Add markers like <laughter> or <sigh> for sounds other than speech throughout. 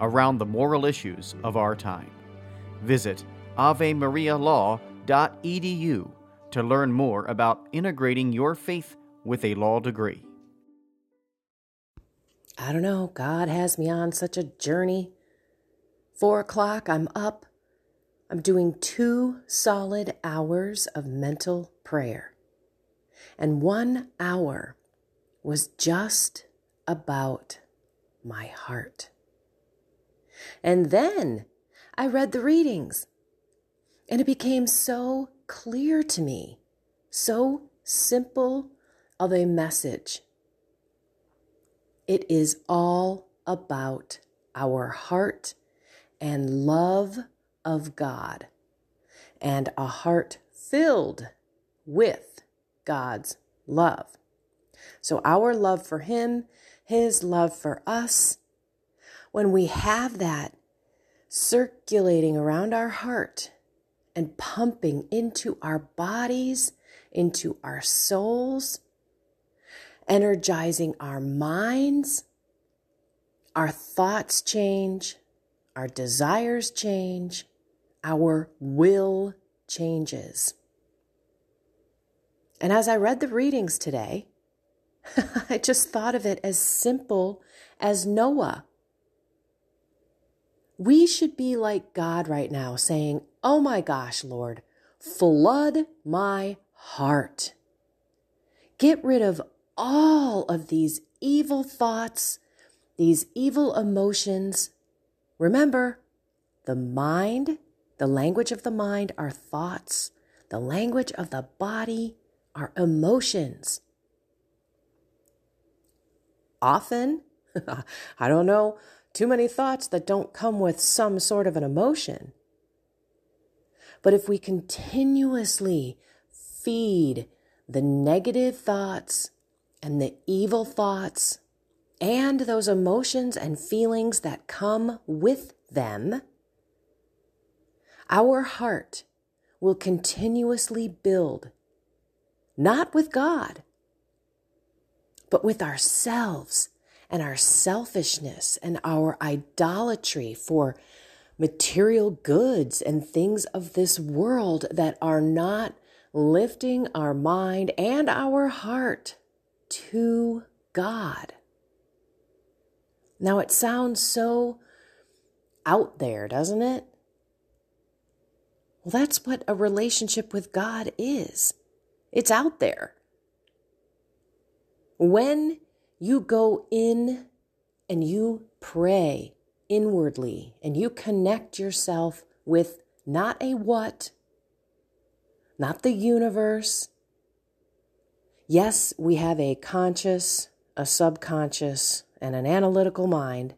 around the moral issues of our time. Visit avemarialaw.edu to learn more about integrating your faith with a law degree. I don't know, God has me on such a journey. Four o'clock, I'm up. I'm doing two solid hours of mental prayer. And one hour was just about my heart. And then I read the readings, and it became so clear to me, so simple of a message. It is all about our heart and love of God, and a heart filled with God's love. So, our love for Him, His love for us, when we have that circulating around our heart and pumping into our bodies, into our souls, energizing our minds, our thoughts change, our desires change, our will changes. And as I read the readings today, <laughs> I just thought of it as simple as Noah. We should be like God right now, saying, Oh my gosh, Lord, flood my heart. Get rid of all of these evil thoughts, these evil emotions. Remember, the mind, the language of the mind are thoughts, the language of the body are emotions. Often, <laughs> I don't know, too many thoughts that don't come with some sort of an emotion. But if we continuously feed the negative thoughts and the evil thoughts and those emotions and feelings that come with them, our heart will continuously build, not with God, but with ourselves and our selfishness and our idolatry for material goods and things of this world that are not lifting our mind and our heart to God. Now, it sounds so out there, doesn't it? Well, that's what a relationship with God is it's out there. When you go in and you pray inwardly and you connect yourself with not a what, not the universe, Yes, we have a conscious, a subconscious, and an analytical mind.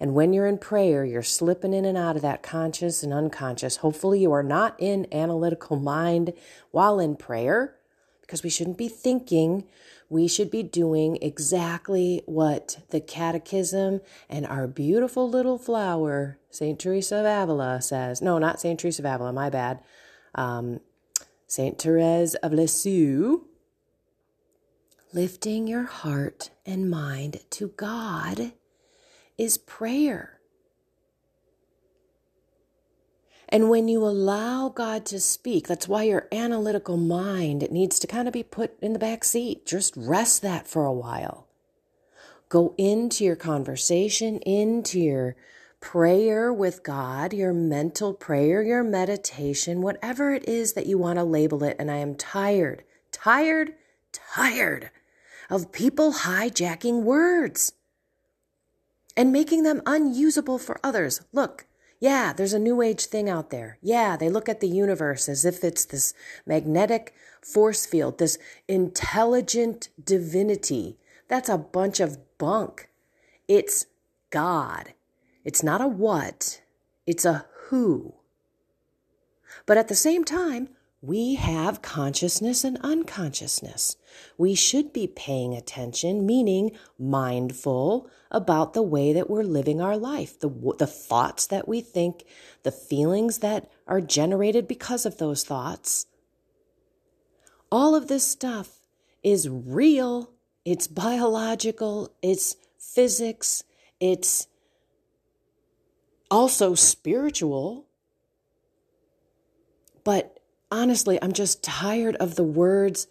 And when you're in prayer, you're slipping in and out of that conscious and unconscious. Hopefully, you are not in analytical mind while in prayer, because we shouldn't be thinking. We should be doing exactly what the Catechism and our beautiful little flower, St. Teresa of Avila, says. No, not St. Teresa of Avila, my bad. Um, St. Therese of Lisieux lifting your heart and mind to God is prayer. And when you allow God to speak, that's why your analytical mind needs to kind of be put in the back seat. Just rest that for a while. Go into your conversation, into your prayer with God, your mental prayer, your meditation, whatever it is that you want to label it. And I am tired, tired, tired of people hijacking words and making them unusable for others. Look, yeah, there's a new age thing out there. Yeah, they look at the universe as if it's this magnetic force field, this intelligent divinity. That's a bunch of bunk. It's God. It's not a what, it's a who. But at the same time, we have consciousness and unconsciousness. We should be paying attention, meaning mindful about the way that we're living our life, the, the thoughts that we think, the feelings that are generated because of those thoughts. All of this stuff is real, it's biological, it's physics, it's also spiritual. But honestly, I'm just tired of the words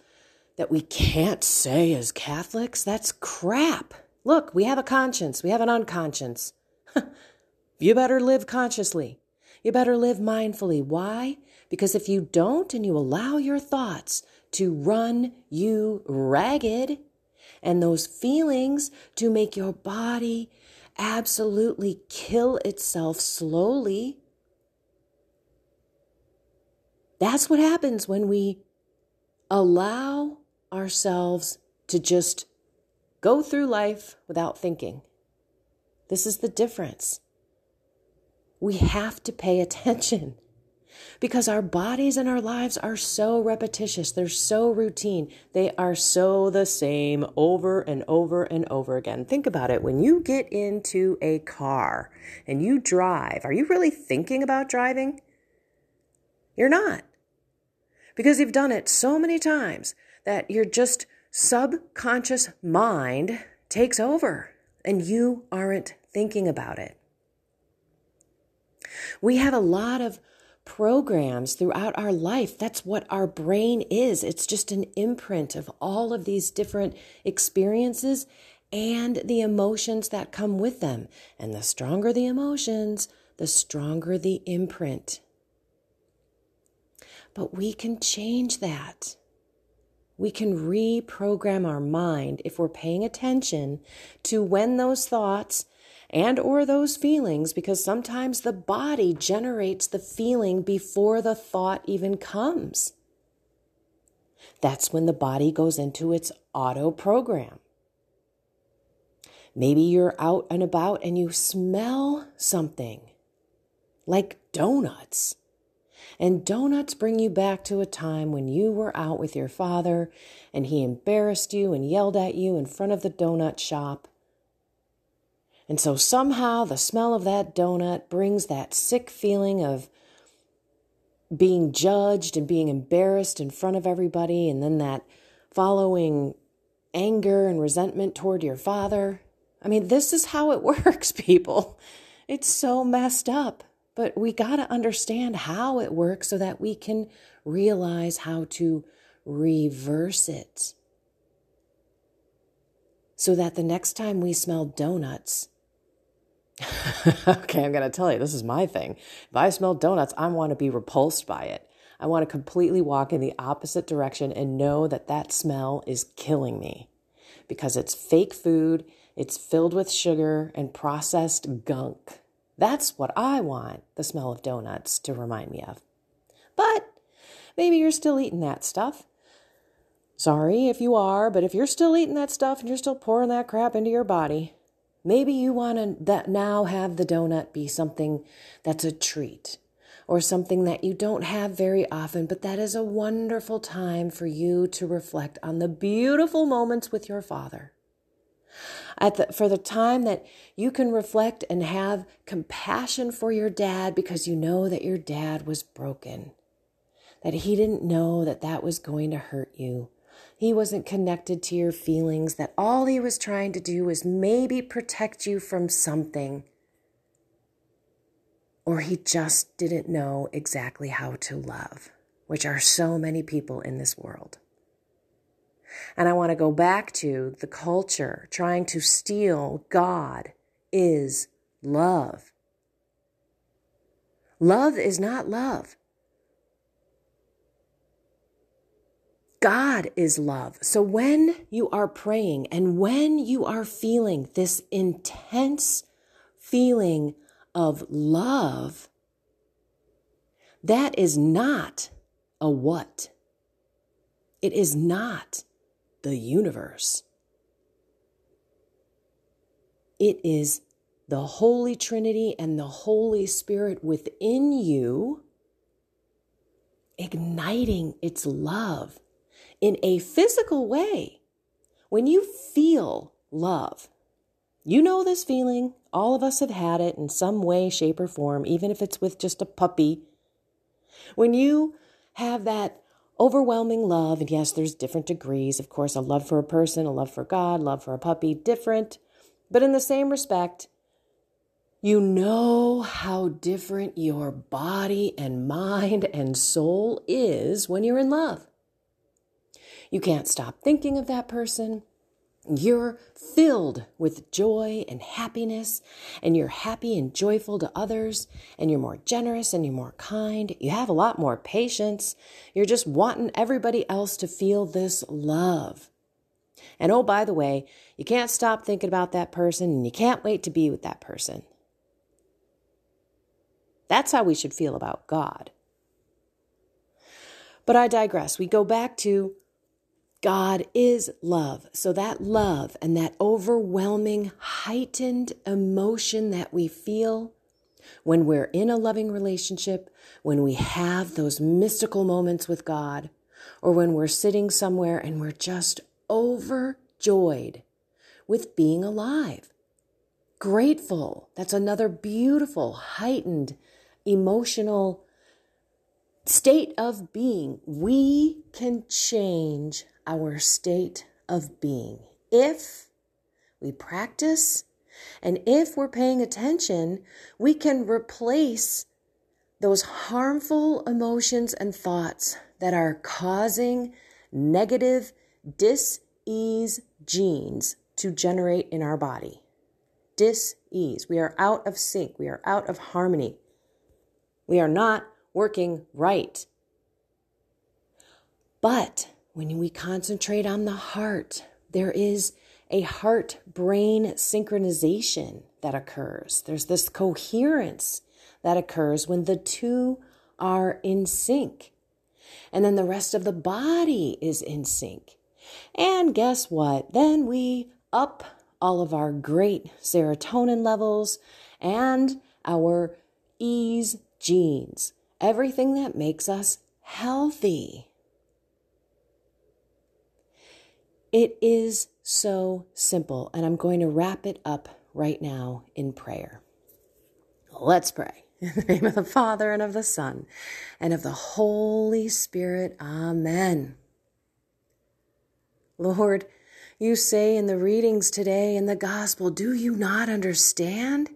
that we can't say as Catholics. That's crap. Look, we have a conscience, we have an unconscience. <laughs> you better live consciously. You better live mindfully. Why? Because if you don't and you allow your thoughts to run you ragged and those feelings to make your body absolutely kill itself slowly. That's what happens when we allow ourselves to just go through life without thinking. This is the difference. We have to pay <laughs> attention because our bodies and our lives are so repetitious. They're so routine. They are so the same over and over and over again. Think about it. When you get into a car and you drive, are you really thinking about driving? You're not. Because you've done it so many times that your just subconscious mind takes over and you aren't thinking about it. We have a lot of programs throughout our life. That's what our brain is. It's just an imprint of all of these different experiences and the emotions that come with them. And the stronger the emotions, the stronger the imprint. But we can change that. We can reprogram our mind if we're paying attention to when those thoughts and or those feelings because sometimes the body generates the feeling before the thought even comes. That's when the body goes into its auto program. Maybe you're out and about and you smell something like donuts. And donuts bring you back to a time when you were out with your father and he embarrassed you and yelled at you in front of the donut shop. And so somehow the smell of that donut brings that sick feeling of being judged and being embarrassed in front of everybody, and then that following anger and resentment toward your father. I mean, this is how it <laughs> works, people. It's so messed up, but we got to understand how it works so that we can realize how to reverse it. So that the next time we smell donuts, <laughs> okay, I'm going to tell you, this is my thing. If I smell donuts, I want to be repulsed by it. I want to completely walk in the opposite direction and know that that smell is killing me because it's fake food, it's filled with sugar and processed gunk. That's what I want the smell of donuts to remind me of. But maybe you're still eating that stuff. Sorry if you are, but if you're still eating that stuff and you're still pouring that crap into your body, Maybe you want to that now have the donut be something that's a treat or something that you don't have very often, but that is a wonderful time for you to reflect on the beautiful moments with your father. At the, for the time that you can reflect and have compassion for your dad because you know that your dad was broken, that he didn't know that that was going to hurt you, he wasn't connected to your feelings, that all he was trying to do was maybe protect you from something. Or he just didn't know exactly how to love, which are so many people in this world. And I want to go back to the culture trying to steal God is love. Love is not love. God is love. So when you are praying and when you are feeling this intense feeling of love, that is not a what. It is not the universe. It is the Holy Trinity and the Holy Spirit within you igniting its love in a physical way. When you feel love, you know this feeling. All of us have had it in some way, shape, or form, even if it's with just a puppy. When you have that overwhelming love, and yes, there's different degrees. Of course, a love for a person, a love for God, love for a puppy, different. But in the same respect, you know how different your body and mind and soul is when you're in love. You can't stop thinking of that person. You're filled with joy and happiness, and you're happy and joyful to others, and you're more generous and you're more kind. You have a lot more patience. You're just wanting everybody else to feel this love. And oh, by the way, you can't stop thinking about that person, and you can't wait to be with that person. That's how we should feel about God. But I digress. We go back to God is love. So that love and that overwhelming, heightened emotion that we feel when we're in a loving relationship, when we have those mystical moments with God, or when we're sitting somewhere and we're just overjoyed with being alive. Grateful. That's another beautiful, heightened, emotional state of being. We can change our state of being. If we practice and if we're paying attention, we can replace those harmful emotions and thoughts that are causing negative dis-ease genes to generate in our body. Dis-ease. We are out of sync. We are out of harmony. We are not working right. But when we concentrate on the heart, there is a heart brain synchronization that occurs. There's this coherence that occurs when the two are in sync. And then the rest of the body is in sync. And guess what? Then we up all of our great serotonin levels and our ease genes, everything that makes us healthy. It is so simple, and I'm going to wrap it up right now in prayer. Let's pray. <laughs> In the name of the Father, and of the Son, and of the Holy Spirit. Amen. Lord, you say in the readings today in the gospel, do you not understand?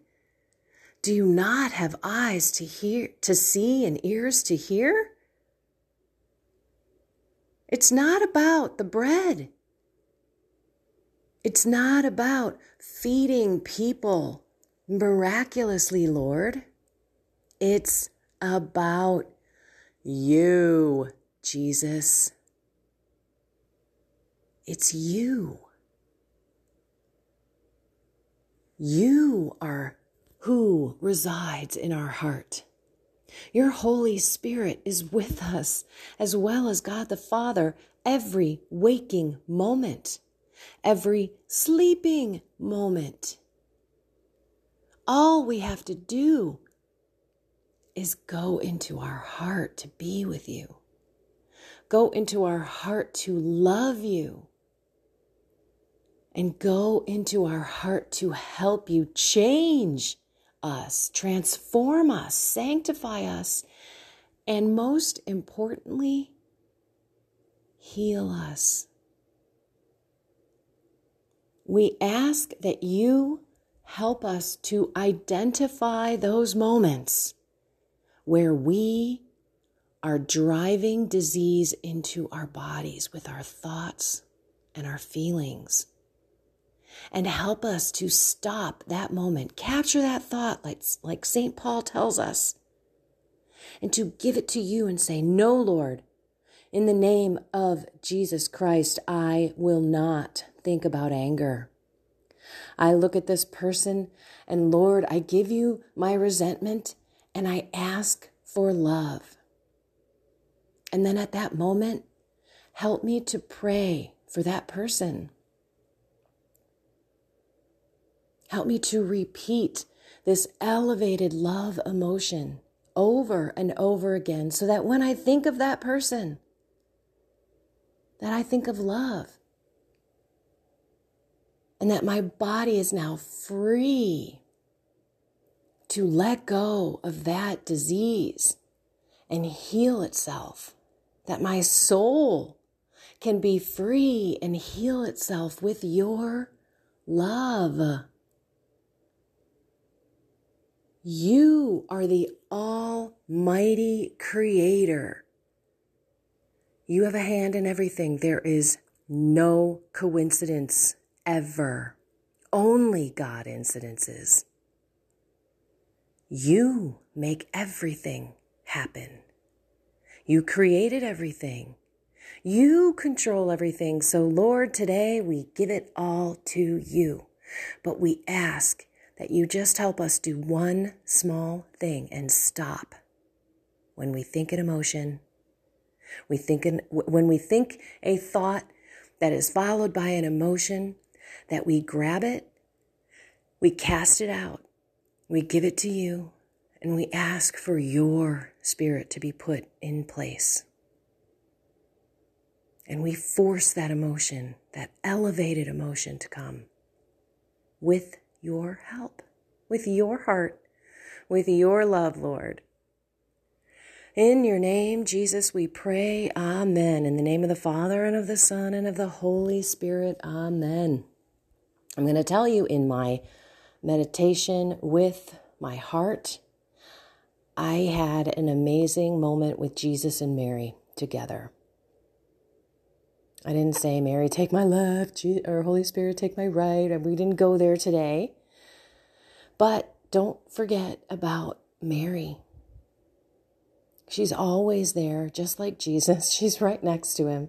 Do you not have eyes to hear, to see and ears to hear? It's not about the bread. It's not about feeding people miraculously, Lord. It's about you, Jesus. It's you. You are who resides in our heart. Your Holy Spirit is with us, as well as God the Father, every waking moment every sleeping moment. All we have to do is go into our heart to be with you, go into our heart to love you, and go into our heart to help you change us, transform us, sanctify us, and most importantly, heal us. We ask that you help us to identify those moments where we are driving disease into our bodies with our thoughts and our feelings. And help us to stop that moment, capture that thought, like, like St. Paul tells us, and to give it to you and say, No, Lord, in the name of Jesus Christ, I will not think about anger. I look at this person and Lord, I give you my resentment and I ask for love. And then at that moment, help me to pray for that person. Help me to repeat this elevated love emotion over and over again so that when I think of that person, that I think of love. And that my body is now free to let go of that disease and heal itself. That my soul can be free and heal itself with your love. You are the Almighty Creator. You have a hand in everything. There is no coincidence ever, only God incidences. You make everything happen. You created everything. You control everything. So, Lord, today we give it all to you. But we ask that you just help us do one small thing and stop when we think an emotion. We think an, when we think a thought that is followed by an emotion, that we grab it, we cast it out, we give it to you, and we ask for your spirit to be put in place. And we force that emotion, that elevated emotion to come with your help, with your heart, with your love, Lord. In your name, Jesus, we pray. Amen. In the name of the Father and of the Son and of the Holy Spirit. Amen. I'm going to tell you in my meditation with my heart, I had an amazing moment with Jesus and Mary together. I didn't say, Mary, take my left, or Holy Spirit, take my right. We didn't go there today. But don't forget about Mary. She's always there, just like Jesus. <laughs> She's right next to him.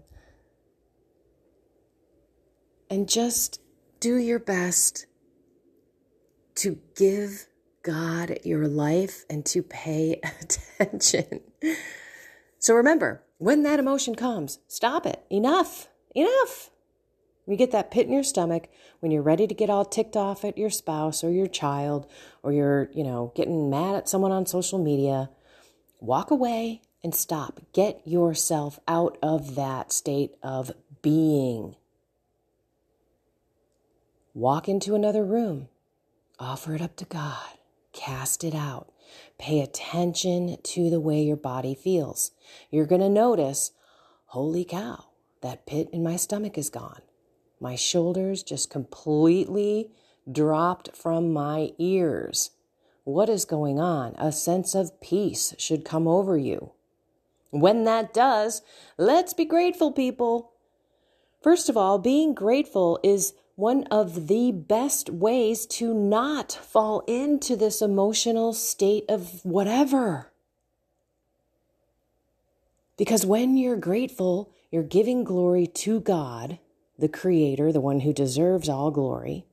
And just do your best to give God your life and to pay <laughs> attention. So remember, when that emotion comes, stop it. Enough. Enough. You get that pit in your stomach when you're ready to get all ticked off at your spouse or your child or you're, you know, getting mad at someone on social media. Walk away and stop. Get yourself out of that state of being. Walk into another room. Offer it up to God. Cast it out. Pay attention to the way your body feels. You're going to notice, holy cow, that pit in my stomach is gone. My shoulders just completely dropped from my ears. What is going on? A sense of peace should come over you. When that does, let's be grateful, people. First of all, being grateful is one of the best ways to not fall into this emotional state of whatever. Because when you're grateful, you're giving glory to God, the Creator, the one who deserves all glory.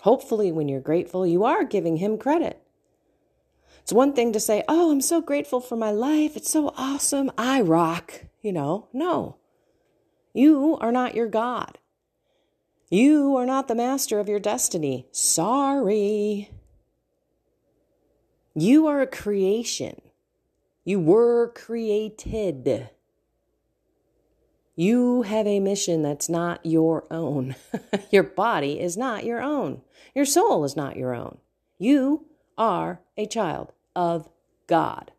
Hopefully, when you're grateful, you are giving Him credit. It's one thing to say, Oh, I'm so grateful for my life. It's so awesome. I rock. You know, no. You are not your God. You are not the master of your destiny. Sorry. You are a creation. You were created. You have a mission that's not your own. <laughs> your body is not your own. Your soul is not your own. You are a child of God.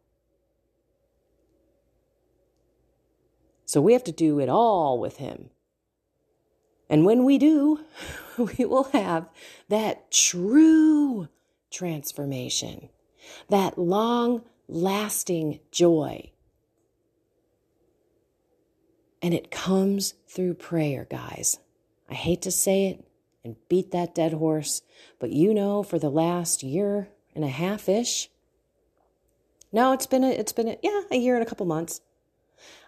So we have to do it all with Him. And when we do, <laughs> we will have that true transformation, that long lasting joy and it comes through prayer, guys. I hate to say it and beat that dead horse, but you know, for the last year and a half ish, No, it's been a, it's been a, yeah, a year and a couple months.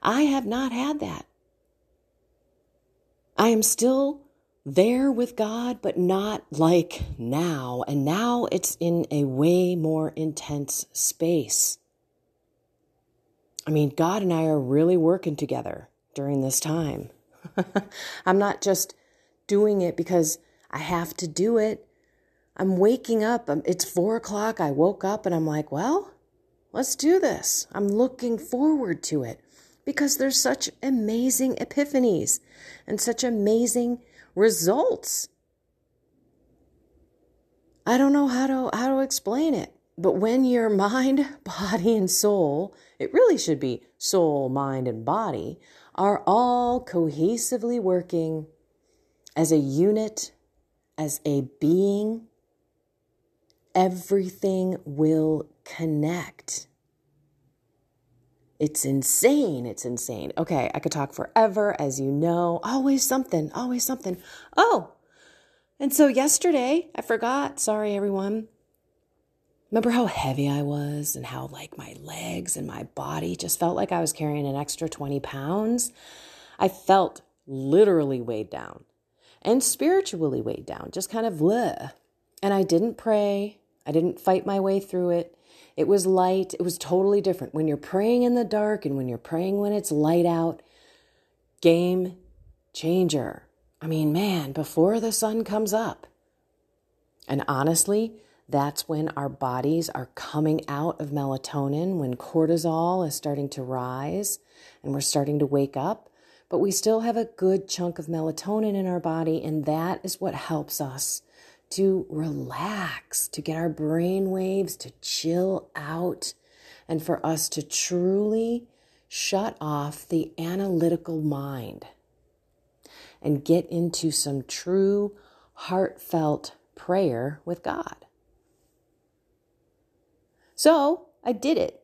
I have not had that. I am still there with God, but not like now. And now it's in a way more intense space. I mean, God and I are really working together during this time. <laughs> I'm not just doing it because I have to do it. I'm waking up. Um, it's four o'clock. I woke up and I'm like, well, let's do this. I'm looking forward to it because there's such amazing epiphanies and such amazing results. I don't know how to how to explain it. But when your <laughs> mind, body and soul, it really should be soul, mind and body are all cohesively working as a unit, as a being, everything will connect. It's insane. It's insane. Okay, I could talk forever, as you know. Always something, always something. Oh, and so yesterday, I forgot. Sorry, everyone. Remember how heavy I was and how, like, my legs and my body just felt like I was carrying an extra 20 pounds? I felt literally weighed down and spiritually weighed down, just kind of bleh. And I didn't pray, I didn't fight my way through it. It was light, it was totally different. When you're praying in the dark and when you're praying when it's light out, game changer. I mean, man, before the sun comes up. And honestly, that's when our bodies are coming out of melatonin, when cortisol is starting to rise and we're starting to wake up. But we still have a good chunk of melatonin in our body, and that is what helps us to relax, to get our brain waves to chill out, and for us to truly shut off the analytical mind and get into some true, heartfelt prayer with God. So I did it.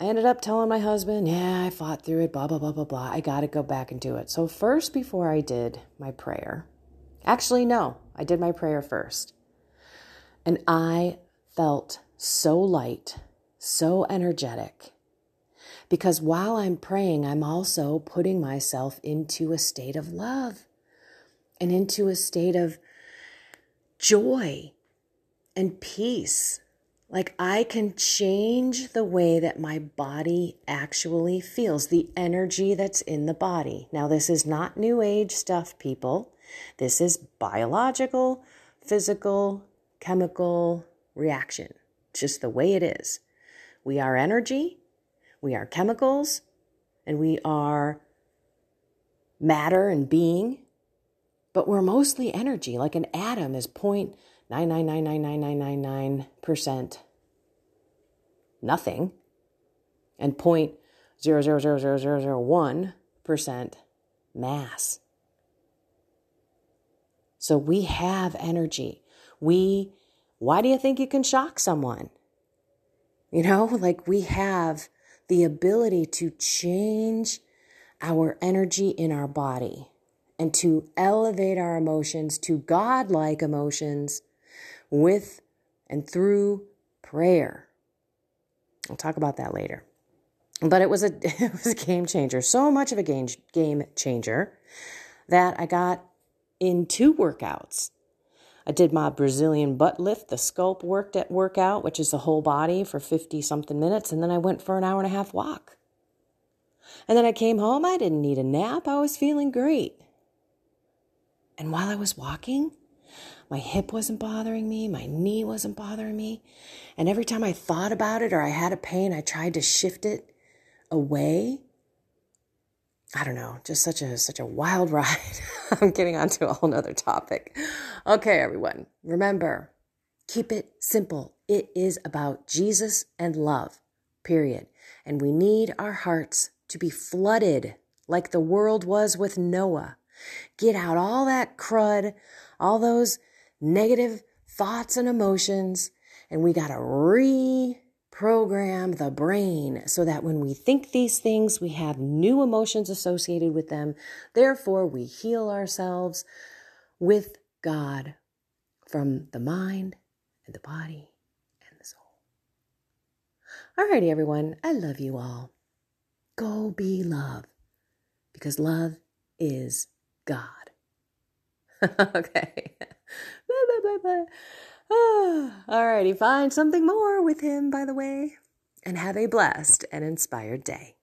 I ended up telling my husband, yeah, I fought through it, blah, blah, blah, blah, blah. I got to go back and do it. So, first, before I did my prayer, actually, no, I did my prayer first. And I felt so light, so energetic. Because while I'm praying, I'm also putting myself into a state of love and into a state of joy and peace like I can change the way that my body actually feels, the energy that's in the body. Now, this is not new age stuff, people. This is biological, physical, chemical reaction. Just the way it is. We are energy, we are chemicals, and we are matter and being, but we're mostly energy. Like an atom is point 9999999% nothing and 0.000001% mass. So we have energy. We why do you think you can shock someone? You know, <laughs> like we have the ability to change our energy in our body and to elevate our emotions to godlike emotions with and through prayer. I'll talk about that later. But it was a <laughs> it was a game changer. So much of a game game changer that I got in two workouts. I did my Brazilian butt lift, the sculpt worked at workout, which is the whole body for 50 something minutes, and then I went for an hour and a half walk. And then I came home, I didn't need a nap, I was feeling great. And while I was walking, my hip wasn't bothering me, my knee wasn't bothering me. And every time I thought about it or I had a pain, I tried to shift it away. I don't know, just such a such a wild <laughs> ride. I'm getting onto a whole nother topic. Okay, everyone. Remember, keep it simple. It is about Jesus and love. Period. And we need our hearts to be flooded like the world was with Noah. Get out all that crud, all those negative thoughts and emotions, and we got to reprogram the brain so that when we think these things, we have new emotions associated with them. Therefore, we heal ourselves with God from the mind and the body and the soul. Alrighty, everyone. I love you all. Go be love because love is God. <laughs> okay. <laughs> bye, bye, bye, bye. <sighs> Alrighty, find something more with him, by the way, and have a blessed and inspired day.